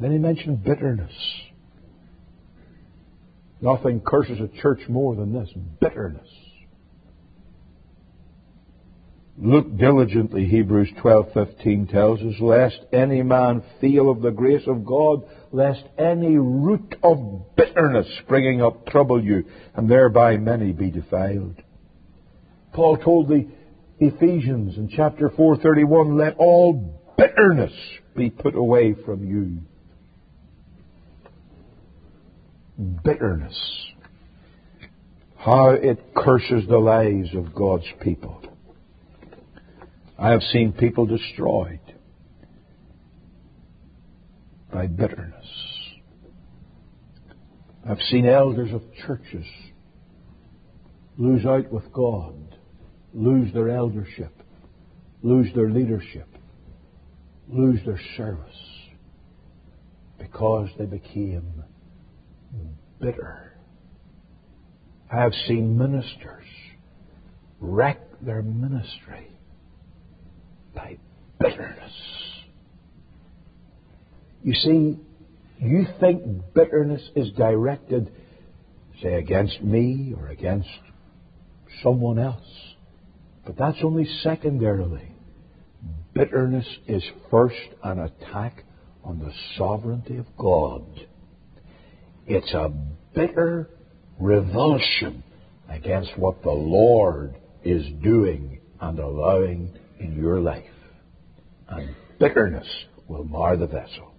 Then he mentioned bitterness. Nothing curses a church more than this bitterness. Look diligently, Hebrews 12:15 tells us, lest any man feel of the grace of God, lest any root of bitterness springing up trouble you, and thereby many be defiled. Paul told the Ephesians in chapter 4:31, let all bitterness be put away from you. Bitterness. How it curses the lives of God's people. I have seen people destroyed by bitterness. I've seen elders of churches lose out with God, lose their eldership, lose their leadership, lose their service because they became bitter. I have seen ministers wreck their ministry by bitterness. You see, you think bitterness is directed, say, against me or against someone else. But that's only secondarily. Bitterness is first an attack on the sovereignty of God. It's a bitter revulsion against what the Lord is doing and allowing in your life. And bitterness will mar the vessel.